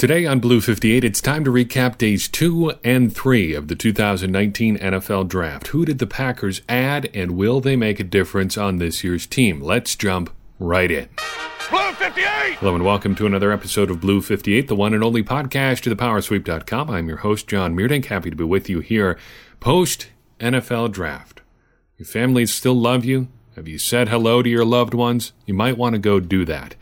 Today on Blue 58, it's time to recap days two and three of the 2019 NFL Draft. Who did the Packers add, and will they make a difference on this year's team? Let's jump right in. Blue 58! Hello and welcome to another episode of Blue 58, the one and only podcast to thepowersweep.com. I'm your host, John Meerdink. Happy to be with you here post NFL Draft. Your families still love you? Have you said hello to your loved ones? You might want to go do that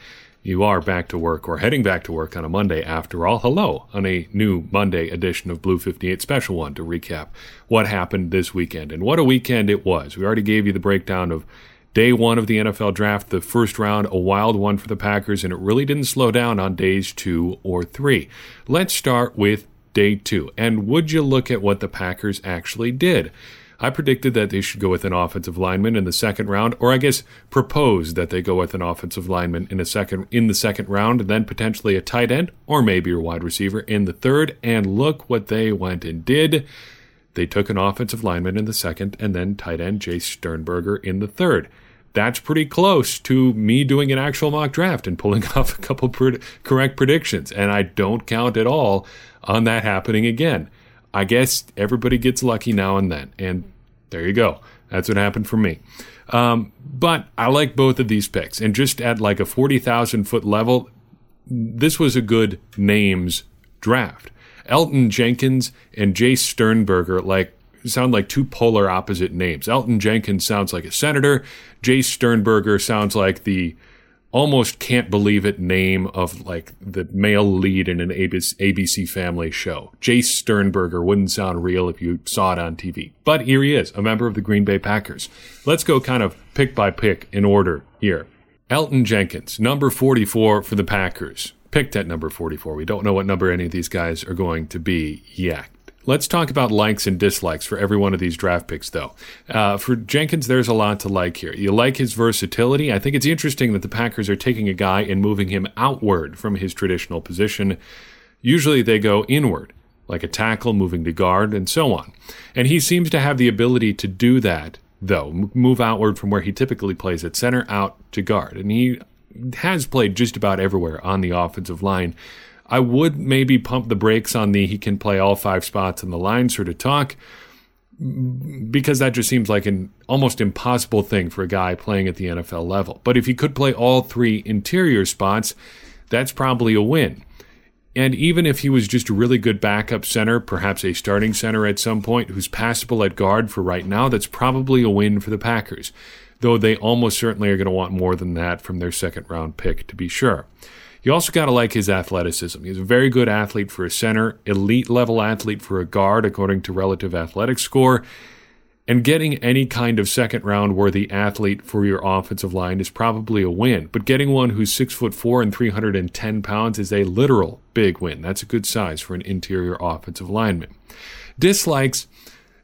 you are back to work or heading back to work on a Monday after all. Hello on a new Monday edition of Blue 58 Special One to recap what happened this weekend. And what a weekend it was. We already gave you the breakdown of day one of the NFL draft, the first round, a wild one for the Packers, and it really didn't slow down on days two or three. Let's start with day two. And would you look at what the Packers actually did? I predicted that they should go with an offensive lineman in the second round, or I guess proposed that they go with an offensive lineman in a second in the second round, and then potentially a tight end or maybe a wide receiver in the third. And look what they went and did. They took an offensive lineman in the second, and then tight end Jace Sternberger in the third. That's pretty close to me doing an actual mock draft and pulling off a couple pred- correct predictions. And I don't count at all on that happening again. I guess everybody gets lucky now and then. And there you go. That's what happened for me. Um, but I like both of these picks. And just at like a 40,000 foot level, this was a good names draft. Elgton Jenkins and Jace Sternberger like sound like two polar opposite names. Elgton Jenkins sounds like a senator. Jace Sternberger sounds like the almost can't believe it name of like the male lead in an ABC family show. Jace Sternberger wouldn't sound real if you saw it on TV. But here he is, a member of the Green Bay Packers. Let's go kind of pick by pick in order here. Elgton Jenkins, number 44 for the Packers. Picked at number 44. We don't know what number any of these guys are going to be yet. Let's talk about likes and dislikes for every one of these draft picks, though. Uh, for Jenkins, there's a lot to like here. You like his versatility. I think it's interesting that the Packers are taking a guy and moving him outward from his traditional position. Usually they go inward, like a tackle moving to guard, and so on. And he seems to have the ability to do that, though, move outward from where he typically plays at center out to guard. And he has played just about everywhere on the offensive line. I would maybe pump the brakes on the he can play all five spots in the line sort of talk because that just seems like an almost impossible thing for a guy playing at the NFL level. But if he could play all three interior spots, that's probably a win. And even if he was just a really good backup center, perhaps a starting center at some point, who's passable at guard for right now, that's probably a win for the Packers. Though they almost certainly are going to want more than that from their second round pick, to be sure. You also got to like his athleticism. He's a very good athlete for a center, elite level athlete for a guard, according to relative athletic score. And getting any kind of second round worthy athlete for your offensive line is probably a win. But getting one who's six foot four and 310 pounds is a literal big win. That's a good size for an interior offensive lineman. Dislikes.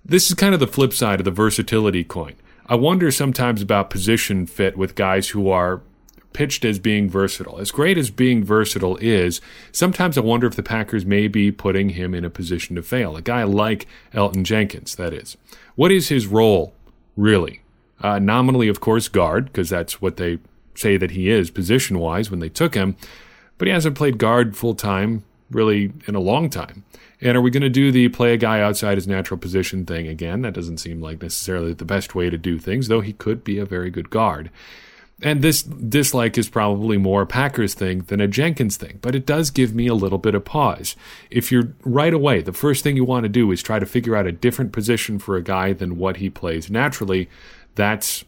This is kind of the flip side of the versatility coin. I wonder sometimes about position fit with guys who are pitched as being versatile. As great as being versatile is, sometimes I wonder if the Packers may be putting him in a position to fail. A guy like Elgton Jenkins, that is. What is his role, really? Uh, nominally, of course, guard, because that's what they say that he is position wise when they took him, but he hasn't played guard full time really in a long time. And are we going to do the play a guy outside his natural position thing again? That doesn't seem like necessarily the best way to do things, though he could be a very good guard. And this dislike is probably more a Packers thing than a Jenkins thing, but it does give me a little bit of pause. If you're right away, the first thing you want to do is try to figure out a different position for a guy than what he plays naturally, that's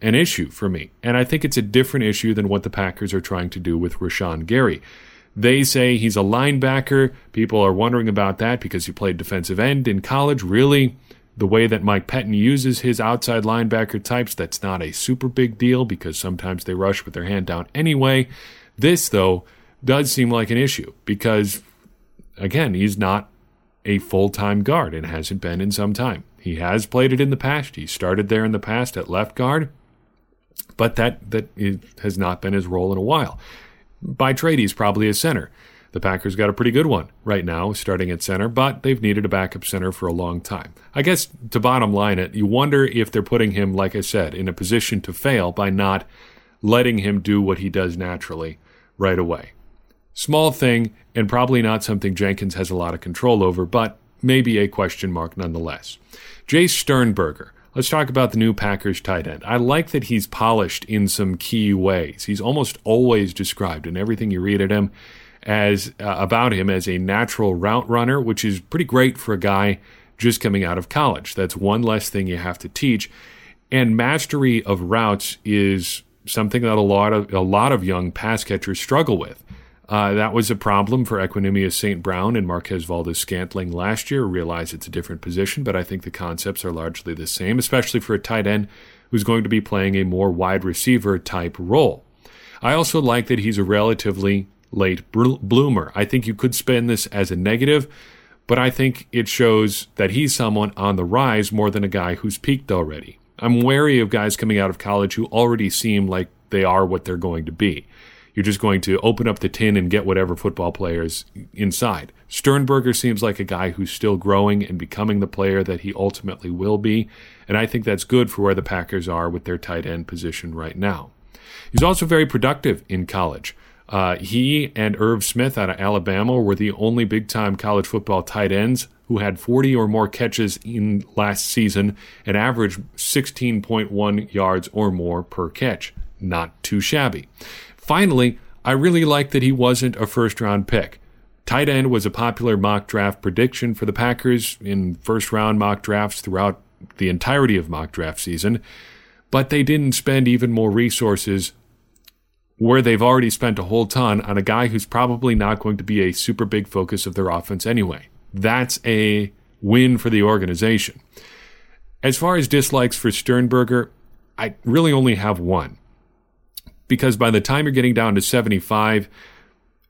an issue for me. And I think it's a different issue than what the Packers are trying to do with Rashan Gary. They say he's a linebacker. People are wondering about that because he played defensive end in college. Really? The way that Mike Pettine uses his outside linebacker types, that's not a super big deal because sometimes they rush with their hand down anyway. This, though, does seem like an issue because, again, he's not a full time guard and hasn't been in some time. He has played it in the past. He started there in the past at left guard, but that, that has not been his role in a while. By trade, he's probably a center. The Packers got a pretty good one right now, starting at center, but they've needed a backup center for a long time. I guess to bottom line it, you wonder if they're putting him, like I said, in a position to fail by not letting him do what he does naturally right away. Small thing, and probably not something Jenkins has a lot of control over, but maybe a question mark nonetheless. Jace Sternberger. Let's talk about the new Packers tight end. I like that he's polished in some key ways. He's almost always described in everything you read at him as uh, about him as a natural route runner, which is pretty great for a guy just coming out of college. That's one less thing you have to teach. And mastery of routes is something that a lot of a lot of young pass catchers struggle with. Uh, that was a problem for Equanimeous St. Brown and Marquez Valdes Scantling last year. Realize it's a different position, but I think the concepts are largely the same, especially for a tight end who's going to be playing a more wide receiver type role. I also like that he's a relatively late bloomer. I think you could spin this as a negative, but I think it shows that he's someone on the rise more than a guy who's peaked already. I'm wary of guys coming out of college who already seem like they are what they're going to be. You're just going to open up the tin and get whatever football players inside. Sternberger seems like a guy who's still growing and becoming the player that he ultimately will be, and I think that's good for where the Packers are with their tight end position right now. He's also very productive in college. Uh, he and Irv Smith out of Alabama were the only big time college football tight ends who had 40 or more catches in last season and averaged 16.1 yards or more per catch. Not too shabby. Finally, I really like that he wasn't a first round pick. Tight end was a popular mock draft prediction for the Packers in first round mock drafts throughout the entirety of mock draft season, but they didn't spend even more resources where they've already spent a whole ton on a guy who's probably not going to be a super big focus of their offense anyway. That's a win for the organization. As far as dislikes for Sternberger, I really only have one because by the time you're getting down to 75,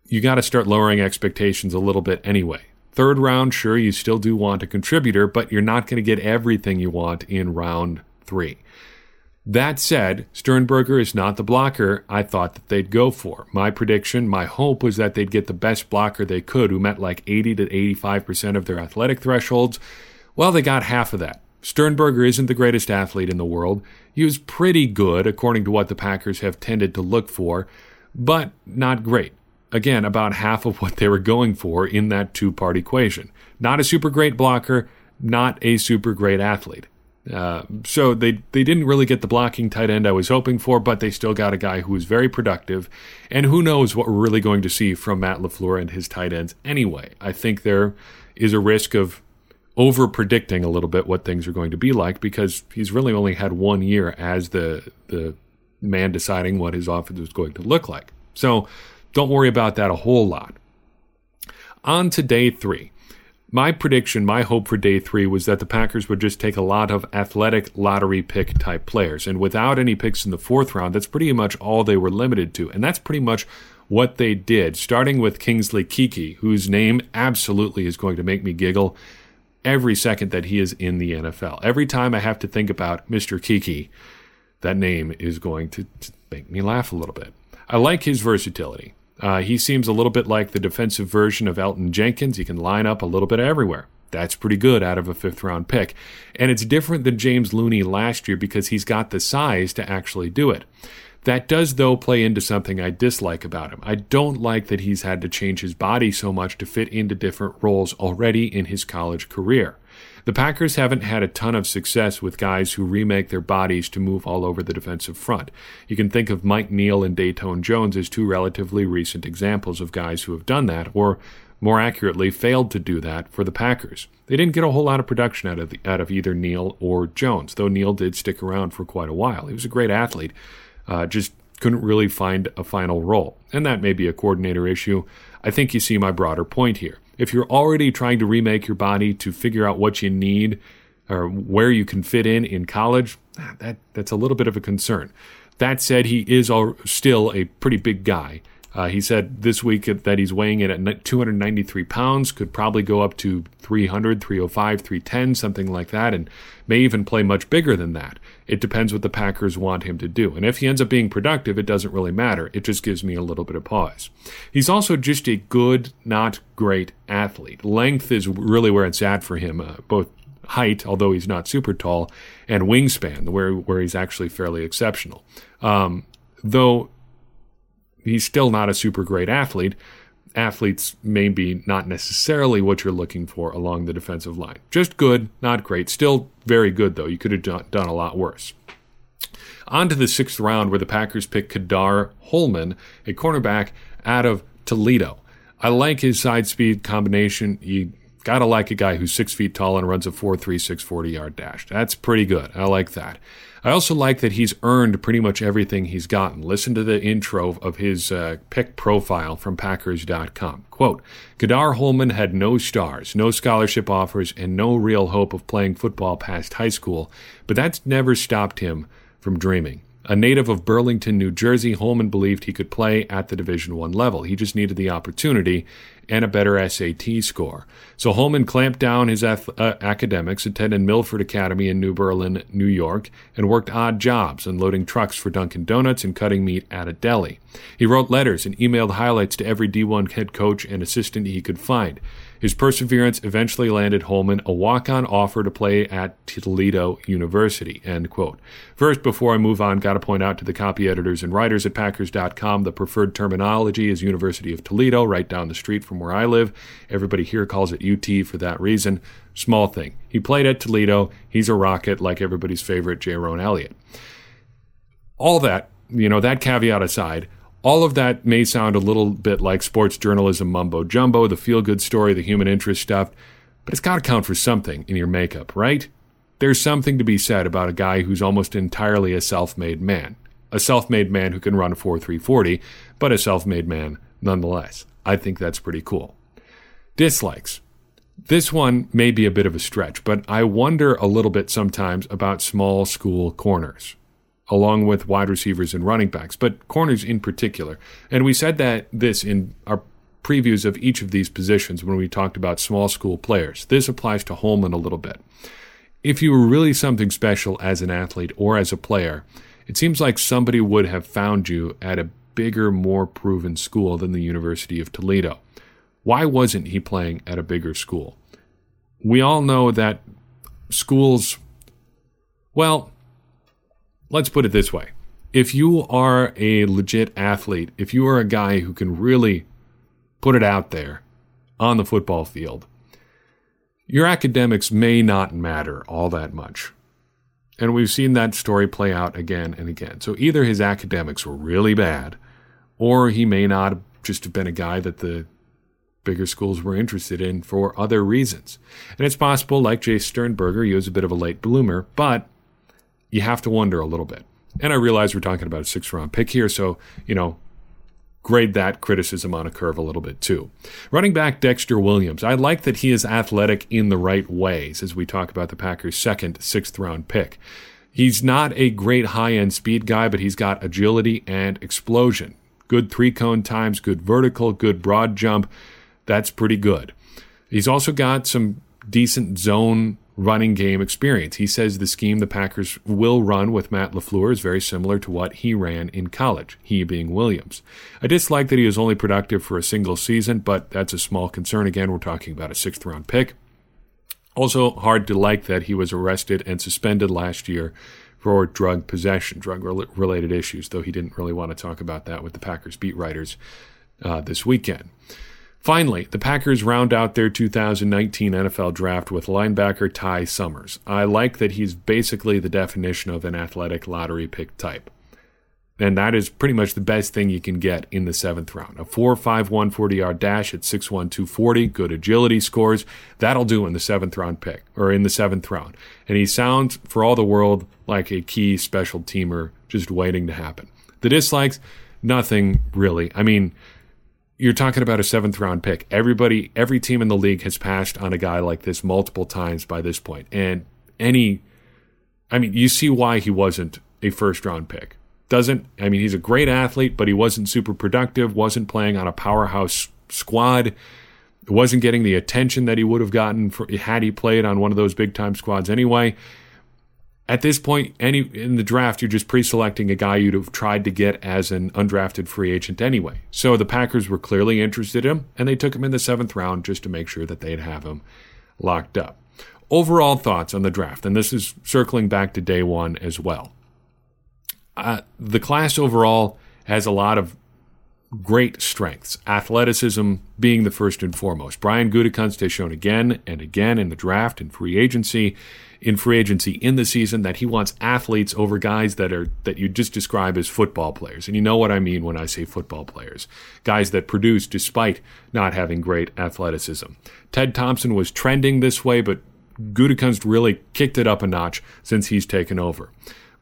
you got to start lowering expectations a little bit anyway. Third round, sure, you still do want a contributor, but you're not going to get everything you want in round three. That said, Sternberger is not the blocker I thought that they'd go for. My prediction, my hope was that they'd get the best blocker they could, who met like 80 to 85% of their athletic thresholds. Well, they got half of that. Sternberger isn't the greatest athlete in the world. He was pretty good, according to what the Packers have tended to look for, but not great. Again, about half of what they were going for in that two part equation. Not a super great blocker, not a super great athlete. Uh, so they they didn't really get the blocking tight end I was hoping for, but they still got a guy who was very productive, and who knows what we're really going to see from Matt LaFleur and his tight ends anyway. I think there is a risk of over predicting a little bit what things are going to be like because he's really only had one year as the the man deciding what his offense is going to look like. So don't worry about that a whole lot. On to day three. My prediction, my hope for day three was that the Packers would just take a lot of athletic lottery pick type players. And without any picks in the fourth round, that's pretty much all they were limited to. And that's pretty much what they did, starting with Kingsley Keke, whose name absolutely is going to make me giggle every second that he is in the NFL. Every time I have to think about Mr. Keke, that name is going to, make me laugh a little bit. I like his versatility. Uh, he seems a little bit like the defensive version of Elgton Jenkins. He can line up a little bit everywhere. That's pretty good out of a fifth round pick. And it's different than James Looney last year because he's got the size to actually do it. That does, though, play into something I dislike about him. I don't like that he's had to change his body so much to fit into different roles already in his college career. The Packers haven't had a ton of success with guys who remake their bodies to move all over the defensive front. You can think of Mike Neal and Datone Jones as two relatively recent examples of guys who have done that, or more accurately, failed to do that for the Packers. They didn't get a whole lot of production out of, the, out of either Neal or Jones, though Neal did stick around for quite a while. He was a great athlete, uh, just couldn't really find a final role. And that may be a coordinator issue. I think you see my broader point here. If you're already trying to remake your body to figure out what you need or where you can fit in in college, ah, that, that's a little bit of a concern. That said, he is all, still a pretty big guy. Uh, he said this week that he's weighing in at 293 pounds, could probably go up to 300, 305, 310, something like that, and may even play much bigger than that. It depends what the Packers want him to do. And if he ends up being productive, it doesn't really matter. It just gives me a little bit of pause. He's also just a good, not great athlete. Length is really where it's at for him, uh, both height, although he's not super tall, and wingspan, where, where he's actually fairly exceptional. Um, though he's still not a super great athlete. athletes maybe not necessarily what you're looking for along the defensive line. Just good, not great. Still very good, though. You could have done, a lot worse. On to the sixth round, where the Packers pick Ka'dar Hollman, a cornerback out of Toledo. I like his side speed combination. You gotta like a guy who's six feet tall and runs a 4.36 40 yard dash. That's pretty good. I like that. I also like that he's earned pretty much everything he's gotten. Listen to the intro of his uh, pick profile from Packers.com. Quote Ka'dar Hollman had no stars, no scholarship offers, and no real hope of playing football past high school, but that's never stopped him from dreaming. A native of Burlington, New Jersey, Hollman believed he could play at the Division One level. He just needed the opportunity and a better SAT score. So Hollman clamped down his uh, academics, attended Milford Academy in New Berlin, New York, and worked odd jobs, unloading trucks for Dunkin' Donuts and cutting meat at a deli. He wrote letters and emailed highlights to every D1 head coach and assistant he could find. His perseverance eventually landed Hollman a walk-on offer to play at Toledo University. End quote. First, before I move on, got to point out to the copy editors and writers at Packers.com the preferred terminology is University of Toledo, right down the street from where I live. Everybody here calls it UT for that reason. Small thing. He played at Toledo. He's a rocket, like everybody's favorite Jayrone Elliott. All that, you know, that caveat aside, all of that may sound a little bit like sports journalism mumbo jumbo, the feel good story, the human interest stuff, but it's got to count for something in your makeup, right? There's something to be said about a guy who's almost entirely a self made man. A self made man who can run a 4 340, but a self made man nonetheless. I think that's pretty cool. Dislikes. This one may be a bit of a stretch, but I wonder a little bit sometimes about small school corners along with wide receivers and running backs, but corners in particular. And we said that this in our previews of each of these positions when we talked about small school players. This applies to Hollman a little bit. If you were really something special as an athlete or as a player, it seems like somebody would have found you at a bigger, more proven school than the University of Toledo. Why wasn't he playing at a bigger school? We all know that schools, well, let's put it this way. If you are a legit athlete, if you are a guy who can really put it out there on the football field, your academics may not matter all that much. And we've seen that story play out again and again. So either his academics were really bad, or he may not just have been a guy that the bigger schools were interested in for other reasons. And it's possible, like Jace Sternberger, he was a bit of a late bloomer, but you have to wonder a little bit. And I realize we're talking about a six round pick here, so, you know, grade that criticism on a curve a little bit too. Running back Dexter Williams. I like that he is athletic in the right ways as we talk about the Packers' second, sixth round pick. He's not a great high end speed guy, but he's got agility and explosion. Good three cone times, good vertical, good broad jump. That's pretty good. He's also got some decent zone running game experience. He says the scheme the Packers will run with Matt LaFleur is very similar to what he ran in college, he being Williams. I dislike that he was only productive for a single season, but that's a small concern. Again, we're talking about a sixth round pick. Also, hard to like that he was arrested and suspended last year for drug possession, drug related issues, though he didn't really want to talk about that with the Packers beat writers uh, this weekend. Finally, the Packers round out their 2019 NFL draft with linebacker Ty Summers. I like that he's basically the definition of an athletic lottery pick type. And that is pretty much the best thing you can get in the seventh round. A 4 5 1 40 yard dash at 6 1 240, good agility scores. That'll do in the seventh round pick, or in the seventh round. And he sounds, for all the world, like a key special teamer just waiting to happen. The dislikes, nothing really. I mean, you're talking about a seventh round pick. Everybody, every team in the league has passed on a guy like this multiple times by this point. And any, I mean, you see why he wasn't a first round pick. Doesn't, I mean, he's a great athlete, but he wasn't super productive, wasn't playing on a powerhouse squad, wasn't getting the attention that he would have gotten for, had he played on one of those big time squads anyway at this point, any in the draft, you're just pre-selecting a guy you'd have tried to get as an undrafted free agent anyway. So the Packers were clearly interested in him, and they took him in the seventh round just to make sure that they'd have him locked up. Overall thoughts on the draft, and this is circling back to day one as well. Uh, the class overall has a lot of great strengths, athleticism being the first and foremost. Brian Gutekunst has shown again and again in the draft and free agency, in free agency in the season that he wants athletes over guys that are that you just describe as football players. And you know what I mean when I say football players. Guys that produce despite not having great athleticism. Ted Thompson was trending this way, but Gutekunst really kicked it up a notch since he's taken over.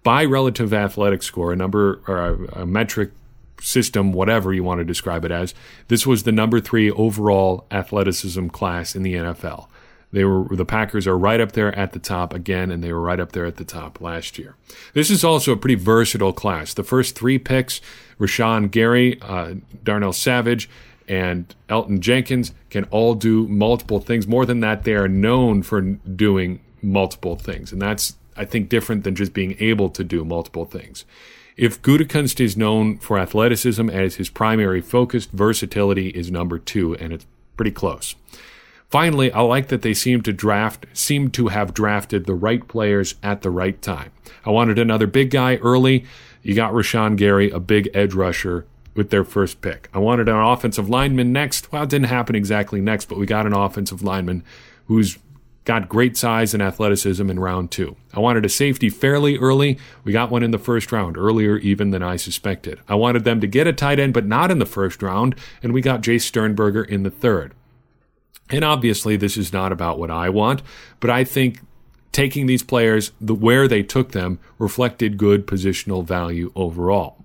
By relative athletic score, a number or a, a metric system, whatever you want to describe it as, this was the number three overall athleticism class in the NFL. They were the Packers are right up there at the top again, and they were right up there at the top last year. This is also a pretty versatile class. The first three picks, Rashan Gary, uh, Darnell Savage, and Elgton Jenkins, can all do multiple things. More than that, they are known for doing multiple things, and that's I think different than just being able to do multiple things. If Gutekunst is known for athleticism as his primary focus, versatility is number two, and it's pretty close. Finally, I like that they seem to draft, seem to have drafted the right players at the right time. I wanted another big guy early. You got Rashan Gary, a big edge rusher with their first pick. I wanted an offensive lineman next. Well, it didn't happen exactly next, but we got an offensive lineman who's got great size and athleticism in round two. I wanted a safety fairly early. We got one in the first round, earlier even than I suspected. I wanted them to get a tight end, but not in the first round, and we got Jace Sternberger in the third. And obviously, this is not about what I want, but I think taking these players, the where they took them, reflected good positional value overall.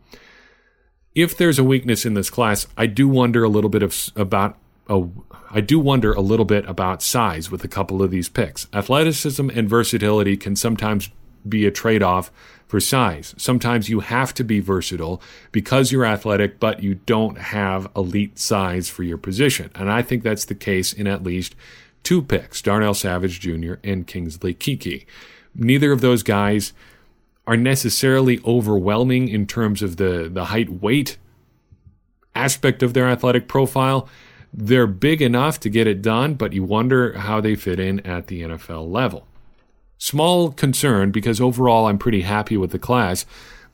If there's a weakness in this class, I do wonder a little bit of, about a, I do wonder a little bit about size with a couple of these picks. Athleticism and versatility can sometimes be a trade off for size. Sometimes you have to be versatile because you're athletic, but you don't have elite size for your position. And I think that's the case in at least two picks Darnell Savage Jr. and Kingsley Keke. Neither of those guys are necessarily overwhelming in terms of the, the height weight aspect of their athletic profile they're big enough to get it done, but you wonder how they fit in at the NFL level. Small concern because overall I'm pretty happy with the class,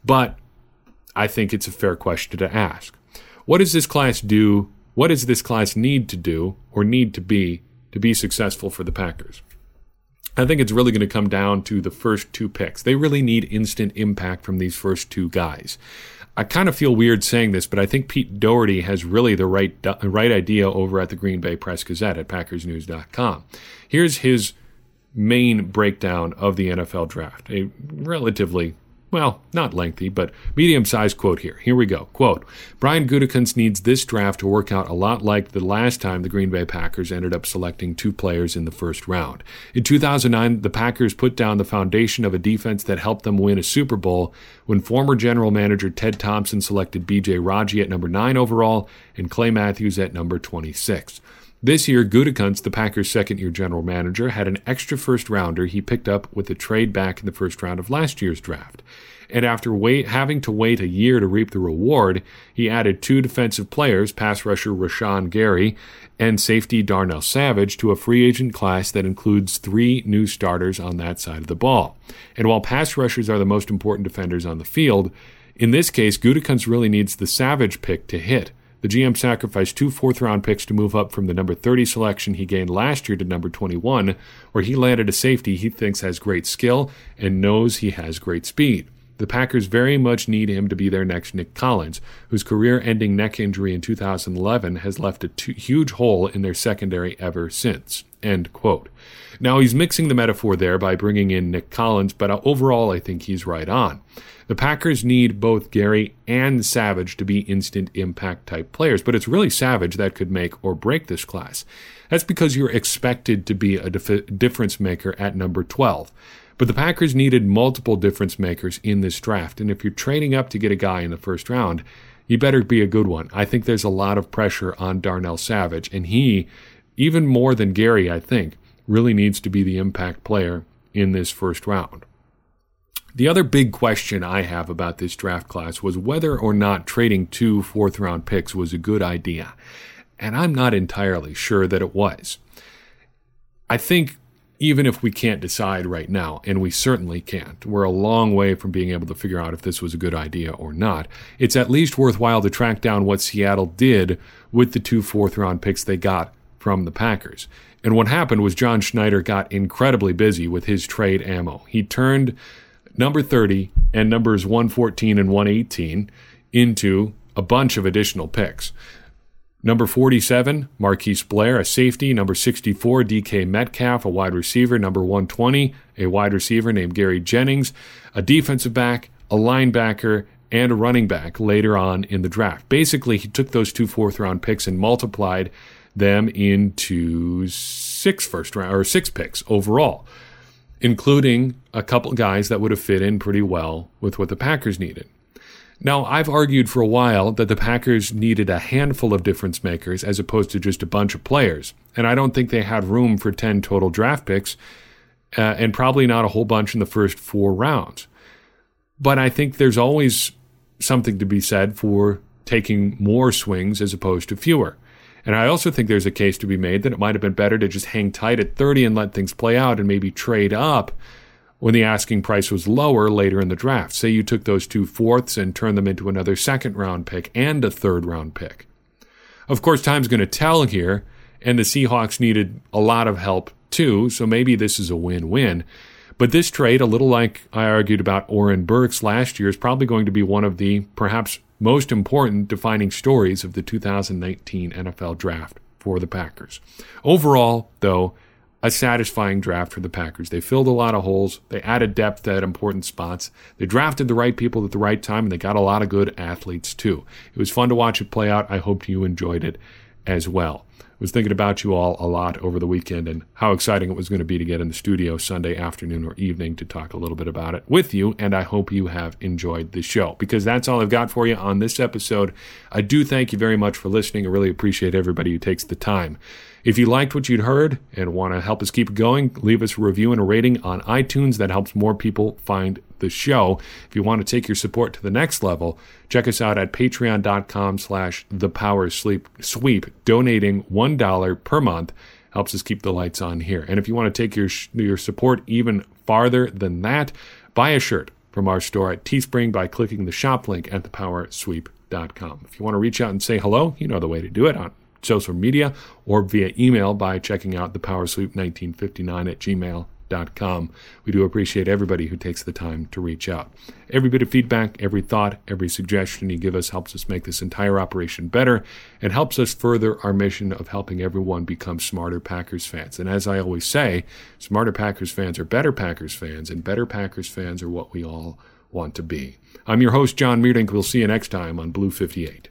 but I think it's a fair question to ask. What does this class do? What does this class need to do or need to be to be successful for the Packers? I think it's really going to come down to the first two picks. They really need instant impact from these first two guys. I kind of feel weird saying this, but I think Pete Dougherty has really the right uh, right idea over at the Green Bay Press Gazette at PackersNews.com. Here's his main breakdown of the NFL draft, a relatively well, not lengthy, but medium sized quote here. Here we go. Quote Brian Gutekunst needs this draft to work out a lot like the last time the Green Bay Packers ended up selecting two players in the first round. In 2009, the Packers put down the foundation of a defense that helped them win a Super Bowl when former general manager Ted Thompson selected BJ Raji at number 9 overall and Clay Matthews at number 26. This year, Gutekunst, the Packers' second year general manager, had an extra first rounder he picked up with a trade back in the first round of last year's draft. And after wait, having to wait a year to reap the reward, he added two defensive players, pass rusher Rashan Gary and safety Darnell Savage, to a free agent class that includes three new starters on that side of the ball. And while pass rushers are the most important defenders on the field, in this case, Gutekunst really needs the Savage pick to hit. The GM sacrificed two fourth round picks to move up from the number 30 selection he gained last year to number 21, where he landed a safety he thinks has great skill and knows he has great speed. The Packers very much need him to be their next Nick Collins, whose career ending neck injury in 2011 has left a huge hole in their secondary ever since. End quote. Now, he's mixing the metaphor there by bringing in Nick Collins, but overall, I think he's right on. The Packers need both Gary and Savage to be instant impact type players, but it's really Savage that could make or break this class. That's because you're expected to be a dif- difference maker at number 12. But the Packers needed multiple difference makers in this draft, and if you're trading up to get a guy in the first round, you better be a good one. I think there's a lot of pressure on Darnell Savage, and he, even more than Gary, I think, really needs to be the impact player in this first round. The other big question I have about this draft class was whether or not trading two fourth round picks was a good idea. And I'm not entirely sure that it was. I think even if we can't decide right now, and we certainly can't, we're a long way from being able to figure out if this was a good idea or not. It's at least worthwhile to track down what Seattle did with the two fourth round picks they got from the Packers. And what happened was John Schneider got incredibly busy with his trade ammo. He turned number 30 and numbers 114 and 118 into a bunch of additional picks. Number 47, Marquise Blair, a safety. Number 64, DK Metcalf, a wide receiver. Number 120, a wide receiver named Gary Jennings, a defensive back, a linebacker, and a running back later on in the draft. Basically, he took those two fourth round picks and multiplied them into six first round or six picks overall, including a couple guys that would have fit in pretty well with what the Packers needed. Now, I've argued for a while that the Packers needed a handful of difference makers as opposed to just a bunch of players. And I don't think they had room for 10 total draft picks, uh, and probably not a whole bunch in the first four rounds. But I think there's always something to be said for taking more swings as opposed to fewer. And I also think there's a case to be made that it might have been better to just hang tight at 30 and let things play out and maybe trade up when the asking price was lower later in the draft. Say you took those two fourths and turned them into another second round pick and a third round pick. Of course, time's going to tell here, and the Seahawks needed a lot of help too, so maybe this is a win win. But this trade, a little like I argued about Oren Burks last year, is probably going to be one of the perhaps most important defining stories of the 2019 NFL draft for the Packers. Overall, though, a satisfying draft for the Packers. They filled a lot of holes. They added depth at important spots. They drafted the right people at the right time, and they got a lot of good athletes, too. It was fun to watch it play out. I hope you enjoyed it as well was thinking about you all a lot over the weekend and how exciting it was going to be to get in the studio Sunday afternoon or evening to talk a little bit about it with you. And I hope you have enjoyed the show because that's all I've got for you on this episode. I do thank you very much for listening. I really appreciate everybody who takes the time. If you liked what you'd heard and want to help us keep going, leave us a review and a rating on iTunes. That helps more people find the show. If you want to take your support to the next level, check us out at patreon.com slash the power sweep. Donating $1 per month helps us keep the lights on here. And if you want to take your, your support even farther than that, buy a shirt from our store at Teespring by clicking the shop link at thepowersweep.com. If you want to reach out and say hello, you know the way to do it on social media or via email by checking out thepowersweep1959 at gmail.com com. We do appreciate everybody who takes the time to reach out. Every bit of feedback, every thought, every suggestion you give us helps us make this entire operation better and helps us further our mission of helping everyone become smarter Packers fans. And as I always say, smarter Packers fans are better Packers fans, and better Packers fans are what we all want to be. I'm your host, John Meerdink. We'll see you next time on Blue 58.